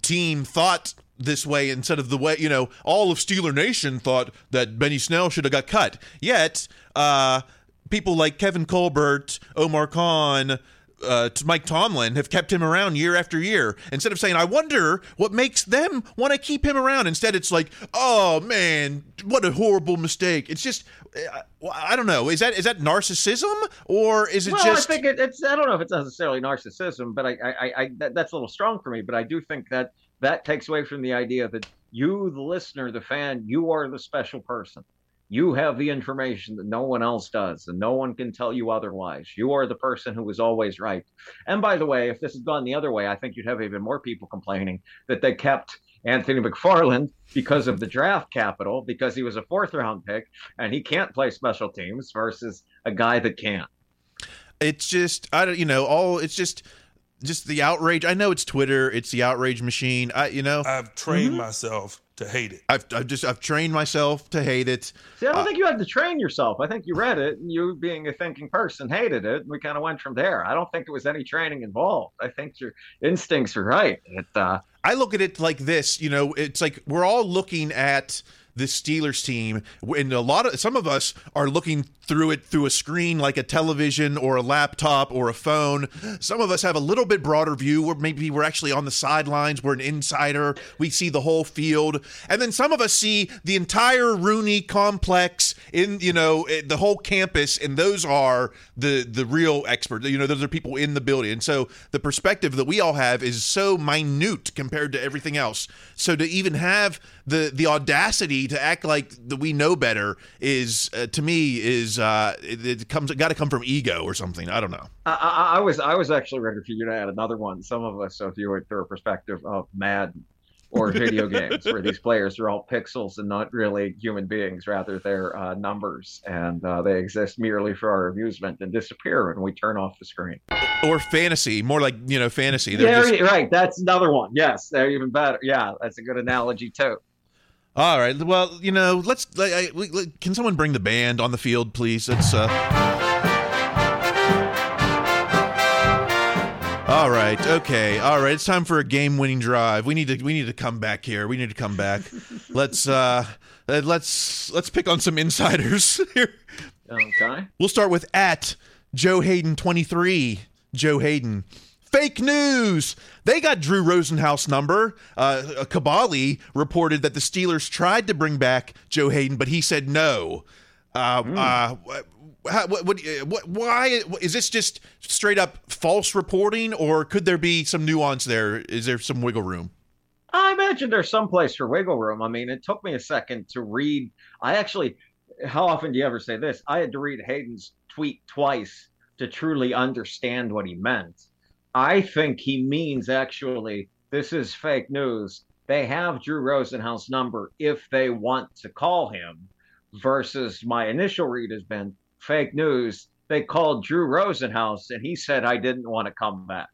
team thought this way instead of the way you know all of Steeler Nation thought that Benny Snell should have got cut. Yet, uh, people like Kevin Colbert, Omar Khan. Uh, to Mike Tomlin have kept him around year after year. Instead of saying, "I wonder what makes them want to keep him around," instead it's like, "Oh man, what a horrible mistake." It's just, uh, I don't know. Is that is that narcissism or is it well, just? I think it, it's. I don't know if it's necessarily narcissism, but I, I, I, I that, that's a little strong for me. But I do think that that takes away from the idea that you, the listener, the fan, you are the special person. You have the information that no one else does, and no one can tell you otherwise. You are the person who is always right. And by the way, if this had gone the other way, I think you'd have even more people complaining that they kept Anthony McFarland because of the draft capital, because he was a fourth round pick and he can't play special teams versus a guy that can. it's just I don't you know all it's just just the outrage. I know it's Twitter, it's the outrage machine. I you know I've trained myself to hate it. I've I've just I've trained myself to hate it. See, I don't Uh, think you had to train yourself. I think you read it, and you, being a thinking person, hated it. And we kind of went from there. I don't think there was any training involved. I think your instincts are right. It, uh, I look at it like this, you know, it's like we're all looking at the Steelers team, and a lot of some of us are looking through it through a screen like a television or a laptop or a phone. Some of us have a little bit broader view, where maybe we're actually on the sidelines, we're an insider, we see the whole field, and then some of us see the entire Rooney complex in you know eh, the whole campus, and those are the the real experts. You know, those are people in the building, and so the perspective that we all have is so minute compared to everything else. So to even have the the audacity to act like that we know better is uh, to me is uh, it, it comes got to come from ego or something. I don't know. I, I, I was I was actually ready for you to add another one. Some of us, so if you were through a perspective of Madden or video games, where these players are all pixels and not really human beings, rather they're uh, numbers, and uh, they exist merely for our amusement and disappear when we turn off the screen. Or fantasy, more like you know fantasy. They're Yeah, just- right. That's another one. Yes, they're even better. Yeah, that's a good analogy too. All right. Well, you know, let's. I, I, we- we- can someone bring the band on the field, please? It's. Uh... All right. Okay. All right. It's time for a game-winning drive. We need to. We need to come back here. We need to come back. let's. uh uh, Let's. Let's pick on some insiders here. Okay. We'll start with at Joe Haden twenty three. Joe Haden. Fake news. They got Drew Rosenhaus number. Uh, Kaboly reported that the Steelers tried to bring back Joe Haden, but he said no. Uh, uh, how- what, what, what, why is this just straight up false reporting, or could there be some nuance there? Is there some wiggle room? I imagine there's some place for wiggle room. I mean, it took me a second to read. I actually, how often do you ever say this? I had to read Haden's tweet twice to truly understand what he meant. I think he means actually, this is fake news. They have Drew Rosenhaus' number if they want to call him, versus my initial read has been fake news. They called Drew Rosenhaus and he said, I didn't want to come back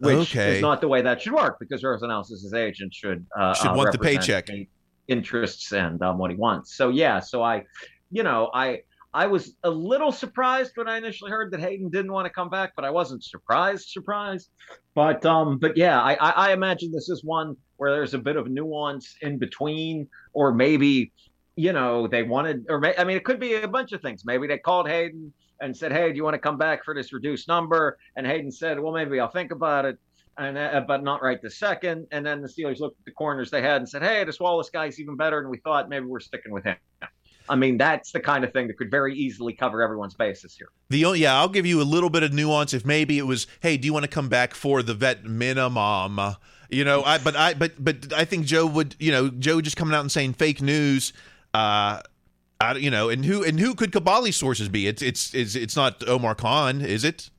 which Okay. is not the way that should work because Rosenhaus is his agent should uh, Should uh, want the paycheck. interests and um, what he wants. So yeah, so I, you know, I I was a little surprised when I initially heard that Haden didn't want to come back, but I wasn't surprised surprised. But um, but yeah, I I, I imagine this is one where there's a bit of nuance in between, or maybe. You know, they wanted, or may, I mean, it could be a bunch of things. Maybe they called Haden and said, "Hey, do you want to come back for this reduced number?" And Haden said, "Well, maybe I'll think about it." and uh, but not right this second. And then the Steelers looked at the corners they had and said, "Hey, this Wallace guy's even better than we thought. Maybe we're sticking with him." I mean, that's the kind of thing that could very easily cover everyone's bases here. The only, yeah, I'll give you a little bit of nuance if maybe it was, hey, do you want to come back for the vet minimum? You know, I but I but but I think Joe would, you know, Joe just coming out and saying fake news. Uh, I, you know, and who and who could Kaboly's sources be? It's it's it's it's not Omar Khan, is it?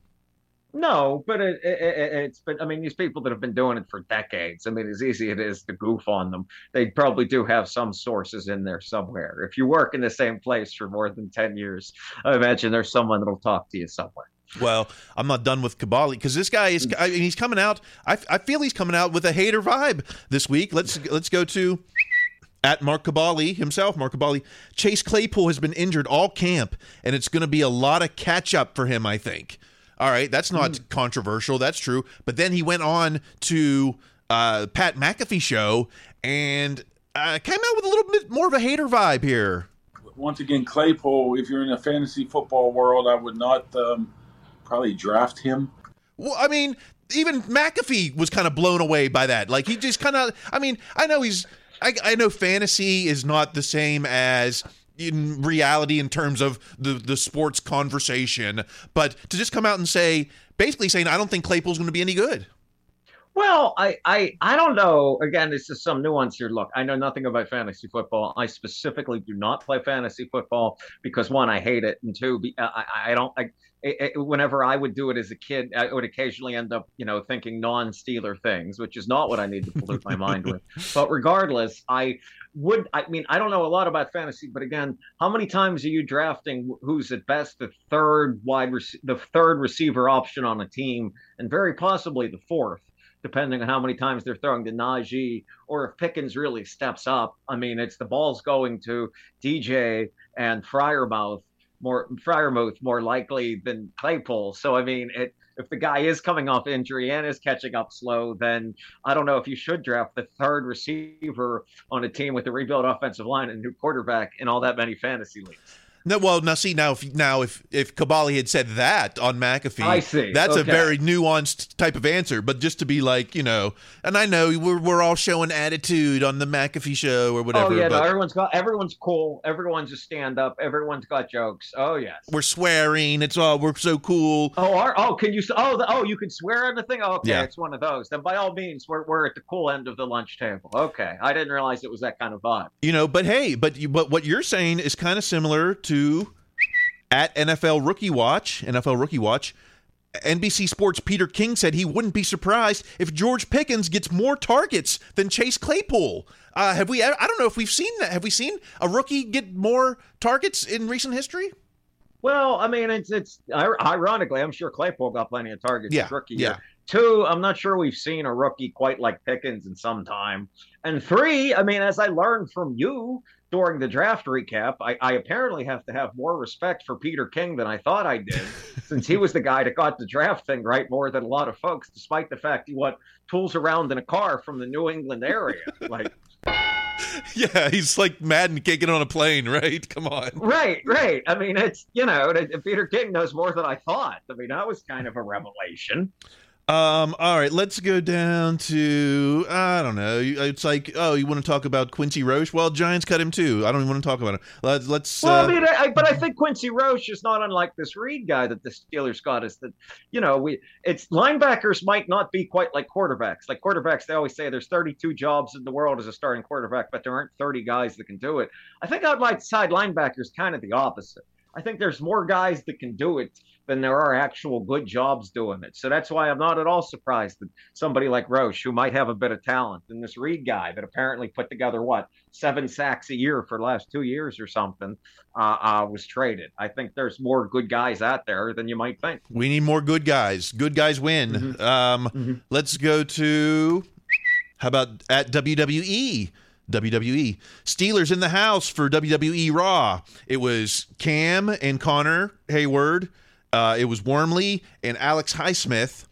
No, but it, it, it, it's but I mean these people that have been doing it for decades. I mean, as easy it is to goof on them, they probably do have some sources in there somewhere. If you work in the same place for more than ten years, I imagine there's someone that'll talk to you somewhere. Well, I'm not done with Kaboly because this guy is. I mean, he's coming out. I, I feel he's coming out with a hater vibe this week. Let's let's go to at Mark Kaboly himself. Mark Kaboly. Chase Claypool has been injured all camp, and it's going to be a lot of catch up for him. I think. All right, that's not mm. controversial. That's true. But then he went on to uh, Pat McAfee show and uh, came out with a little bit more of a hater vibe here. Once again, Claypool. If you're in a fantasy football world, I would not um, probably draft him. Well, I mean, even McAfee was kind of blown away by that. Like he just kind of. I mean, I know he's. I, I know fantasy is not the same as in reality in terms of the the sports conversation, but to just come out and say basically saying I don't think Claypool's going to be any good. Well, I, I I don't know. Again, it's just some nuance here. Look, I know nothing about fantasy football. I specifically do not play fantasy football because one, I hate it, and two, I, I don't. I, it, whenever I would do it as a kid, I would occasionally end up, you know, thinking non-Steeler things, which is not what I need to pollute my mind with. But regardless, I would. I mean, I don't know a lot about fantasy, but again, how many times are you drafting who's at best the third wide, rec- the third receiver option on a team, and very possibly the fourth? Depending on how many times they're throwing to Najee, or if Pickens really steps up. I mean, it's the ball's going to DJ and Freiermuth more Freiermuth more likely than Claypool. So I mean, it, if the guy is coming off injury and is catching up slow, then I don't know if you should draft the third receiver on a team with a rebuilt offensive line and new quarterback in all that many fantasy leagues. No, well, now see now if now if if Kaboly had said that on McAfee, I see. That's okay. a very nuanced type of answer. But just to be like, you know, and I know we're we're all showing attitude on the McAfee show or oh, whatever. Oh yeah, but no, everyone's got everyone's cool. Everyone's a stand up. Everyone's got jokes. Oh yes. We're swearing. It's all we're so cool. Oh, oh, can you? Oh, the, oh, you can swear on the thing. Oh, okay, Yeah. it's one of those. Then by all means, we're we're at the cool end of the lunch table. Okay, I didn't realize it was that kind of vibe. You know, but hey, but you but what you're saying is kind of similar to at NFL Rookie Watch, NFL Rookie Watch. NBC Sports Peter King said he wouldn't be surprised if George Pickens gets more targets than Chase Claypool. Uh, have we? I don't know if we've seen that. Have we seen a rookie get more targets in recent history? Well, I mean, it's it's ironically, I'm sure Claypool got plenty of targets Yeah, rookie yeah. year. Two, I'm not sure we've seen a rookie quite like Pickens in some time. And three, I mean, as I learned from you during the draft recap, I, I apparently have to have more respect for Peter King than I thought I did, since he was the guy that got the draft thing right more than a lot of folks, despite the fact he what tools around in a car from the New England area. Like Yeah, he's like Madden can't on a plane, right? Come on. Right, right. I mean, it's you know, Peter King knows more than I thought. I mean, that was kind of a revelation. Um, all right, let's go down to I don't know. It's like, oh, you want to talk about Quincy Roche? Well, Giants cut him too. I don't even want to talk about him. Let's let's. Well, uh, I mean, I, but I think Quincy Roche is not unlike this Reed guy that the Steelers got. Is that you know we it's linebackers might not be quite like quarterbacks. Like quarterbacks, they always say there's 32 jobs in the world as a starting quarterback, but there aren't 30 guys that can do it. I think outside linebackers kind of the opposite. I think there's more guys that can do it than there are actual good jobs doing it. So that's why I'm not at all surprised that somebody like Roche, who might have a bit of talent, and this Reed guy that apparently put together what seven sacks a year for the last two years or something, uh, uh, was traded. I think there's more good guys out there than you might think. we need more good guys. Good guys win. Mm-hmm. Um, let's go to how about at WWE. WWE Steelers in the house for WWE Raw. It was Cam and Connor Heyward. Uh, it was Wormley and Alex Highsmith.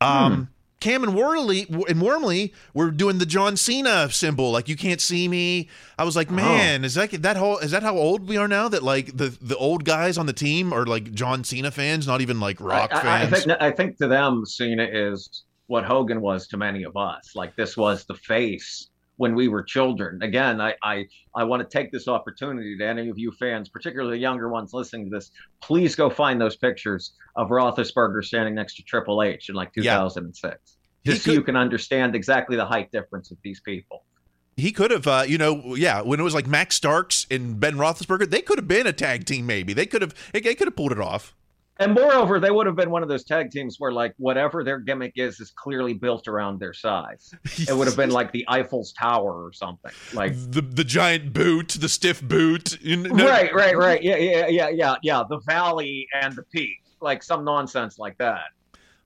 Um, Cam and Wormley and Wormley were doing the John Cena symbol, like you can't see me. I was like, man, is that that whole is that how old we are now? That like the the old guys on the team are like John Cena fans, not even like rock I, I- I fans. think, I think to them, Cena is what Hogan was to many of us. Like this was the face when we were children. Again, I I, I want to take this opportunity to any of you fans, particularly the younger ones listening to this, please go find those pictures of Roethlisberger standing next to Triple H in like 2006, just so you can understand exactly the height difference of these people. He could have, uh, you know, yeah. When it was like Max Starks and Ben Roethlisberger, they could have been a tag team. Maybe they could have, they could have pulled it off. And moreover, they would have been one of those tag teams where, like, whatever their gimmick is, is clearly built around their size. it would have been like the Eiffel's Tower or something. Like the the giant boot, the stiff boot. Know? Right, right, right. Yeah, yeah, yeah, yeah, yeah. The valley and the peak, like some nonsense like that.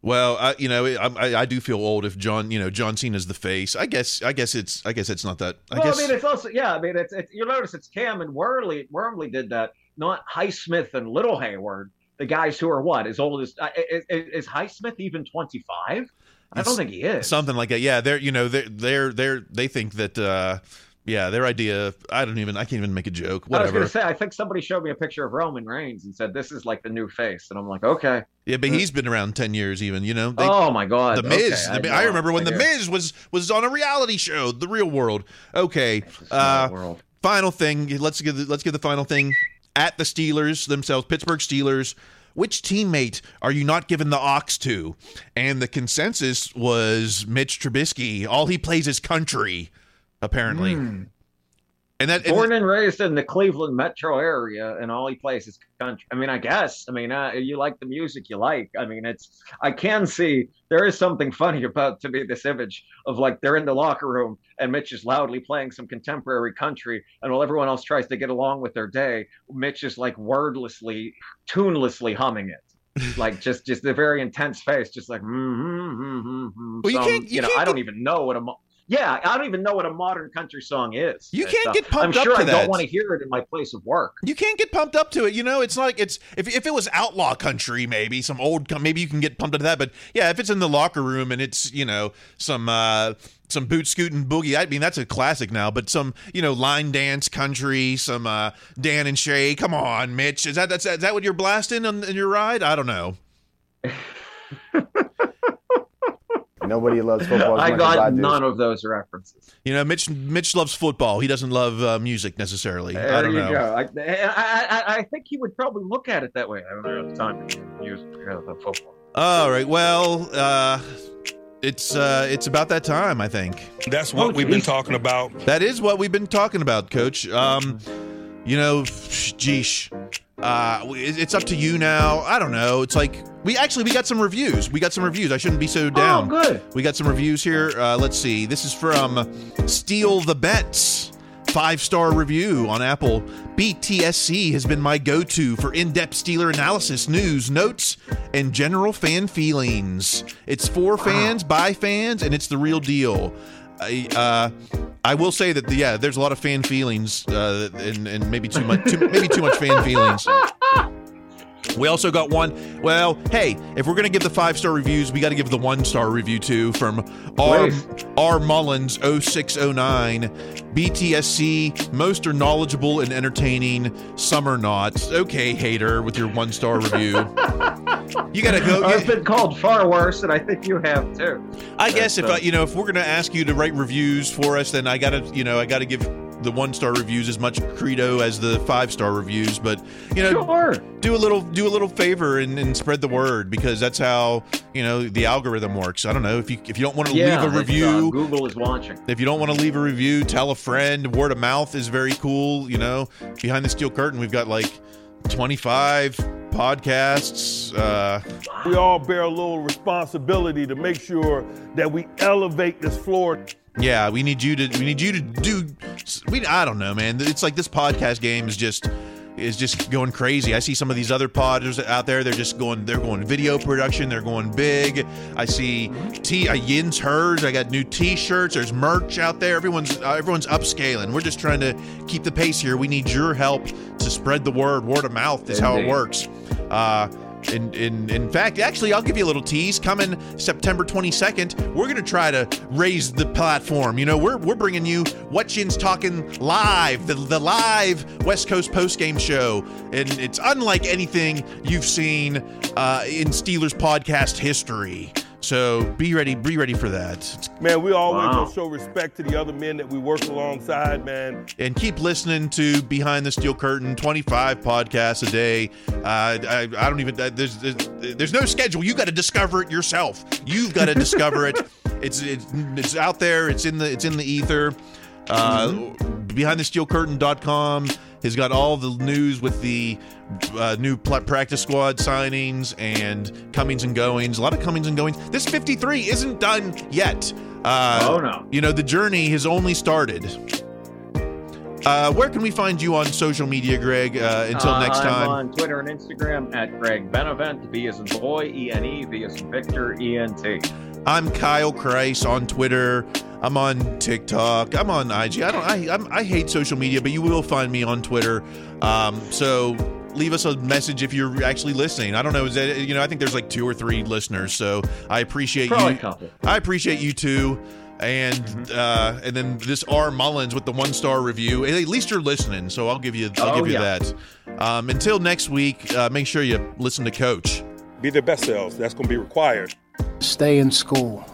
Well, I, you know, I, I do feel old if John, you know, John Cena's the face. I guess, I guess it's, I guess it's not that. I well, guess. I mean, it's also, yeah. I mean, it's, it's you notice it's Cam and Wormley. Wormley did that, not Highsmith and Little Heyward, the guys who are what as old as uh, is, is Highsmith even twenty five? I don't think he is. Something like that. Yeah, they're, you know, they're, they're, they're, they think that. uh yeah, their idea. I don't even. I can't even make a joke. Whatever. I was going to say. I think somebody showed me a picture of Roman Reigns and said this is like the new face, and I'm like, okay. Yeah, but he's been around ten years, even. You know. They, oh my God. The Miz. Okay, the, I, I, remember when idea. the Miz was was on a reality show, The Real World. Okay. Uh, world. Final thing. Let's give. The, let's give the final thing at the Steelers themselves, Pittsburgh Steelers. Which teammate are you not giving the ox to? And the consensus was Mitch Trubisky. All he plays is country, apparently. Mm. And that born and raised in the Cleveland metro area, and all he plays is country. I mean, I guess. I mean, uh, you like the music you like. I mean, it's. I can see there is something funny about to me this image of like they're in the locker room and Mitch is loudly playing some contemporary country, and while everyone else tries to get along with their day, Mitch is like wordlessly, tunelessly humming it. like just just the very intense face, just like mm-hmm, mm-hmm, mm-hmm. Well, you Some- can't- you know, can't I don't even know what a yeah, I don't even know what a modern country song is. You can't stuff. get pumped I'm up sure to I that. don't want to hear it in my place of work. You can't get pumped up to it. You know, it's like it's if if it was outlaw country, maybe some old, maybe you can get pumped up to that. But yeah, if it's in the locker room and it's you know some uh some boot scooting boogie, I mean that's a classic now. But some you know line dance country, some uh Dan and Shay. Come on, Mitch, is that that's is that what you're blasting on in your ride? I don't know. Nobody loves football. As I much as I got do. none of those references. You know, Mitch Mitch loves football. He doesn't love uh, music necessarily. There I don't you know. go. I, I, I, I think he would probably look at it that way. I don't have time to use you know, football. All right. Well, uh, it's uh, it's about that time. I think That's what we've been talking about. that is what we've been talking about, Coach. Um, you know, geesh. Uh, it's up to you now. I don't know. It's like we actually we got some reviews. We got some reviews. I shouldn't be so down. Oh, good. We got some reviews here. Uh, let's see. This is from Steal the Bets. Five star review on Apple. BTSC has been my go to for in depth Steeler analysis, news, notes, and general fan feelings. It's for fans, by fans, and it's the real deal. I, uh, I will say that, yeah, there's a lot of fan feelings uh, and, and maybe too much, too, maybe too much fan feelings. We also got one. Well, hey, if we're gonna give the five star reviews, we got to give the one star review too from R Please. R Mullins 0609 BTSC most are knowledgeable and entertaining. Some are not. Okay, hater, with your one star review. You gotta go. I've been called far worse, and I think you have too. I guess if But, I, you know if we're gonna ask you to write reviews for us, then I gotta you know I gotta give the one star reviews as much credo as the five star reviews. But you know, Sure. do a little do a little favor and, and spread the word because that's how you know the algorithm works. I don't know if you if you don't want to yeah, leave a it's, uh, review. Google is watching. If you don't want to leave a review, tell a friend. Word of mouth is very cool. You know, behind the steel curtain, we've got like 25 podcasts. Uh, We all bear a little responsibility to make sure that we elevate this floor. Yeah, we need you to. We need you to do. We. I don't know, man. It's like this podcast game is just is just going crazy. I see some of these other podders out there. They're just going. They're going video production. They're going big. I see T. Uh, Yin's Herds. I got new T-shirts. There's merch out there. Everyone's uh, everyone's upscaling. We're just trying to keep the pace here. We need your help to spread the word. Word of mouth is how it works. Uh, in, in, in fact, actually, I'll give you a little tease. Coming September 22nd, we're going to try to raise the platform. You know, we're, we're bringing you What Yin's Talking live, the, the live West Coast post game show. And it's unlike anything you've seen uh, in Steelers podcast history. So be ready, be ready for that. Man, we always Wow. show respect to the other men that we work alongside, man. And keep listening to Behind the Steel Curtain, 25 podcasts a day. Uh, I, I don't even, uh, there's, there's, there's no schedule. You got to discover it yourself. You've got to discover it. It's, it's, it's out there. It's in the, it's in the ether. Uh, BehindTheSteelCurtain.com has got all the news with the uh, new pl- practice squad signings and comings and goings. A lot of comings and goings. This 53 isn't done yet. Uh, Oh, no. You know, the journey has only started. Uh, where can we find you on social media, Greg? Uh, until Uh, next time. I'm on Twitter and Instagram at Greg Benevent. B as in boy, E N E, V as in Victor, E N T. I'm Kyle Kreis on Twitter. I'm on TikTok. I'm on IG. I don't. I I'm, I hate social media, but you will find me on Twitter. Um, so leave us a message if you're actually listening. I don't know. Is that you know? I think there's like two or three listeners. So I appreciate Probably you. a couple. I appreciate you too. And uh, and then this R Mullins with the one star review. At least you're listening, so I'll give you I'll Oh, give you yeah. that. Um, until next week, uh, make sure you listen to Coach. Be their best selves. That's gonna be required. Stay in school.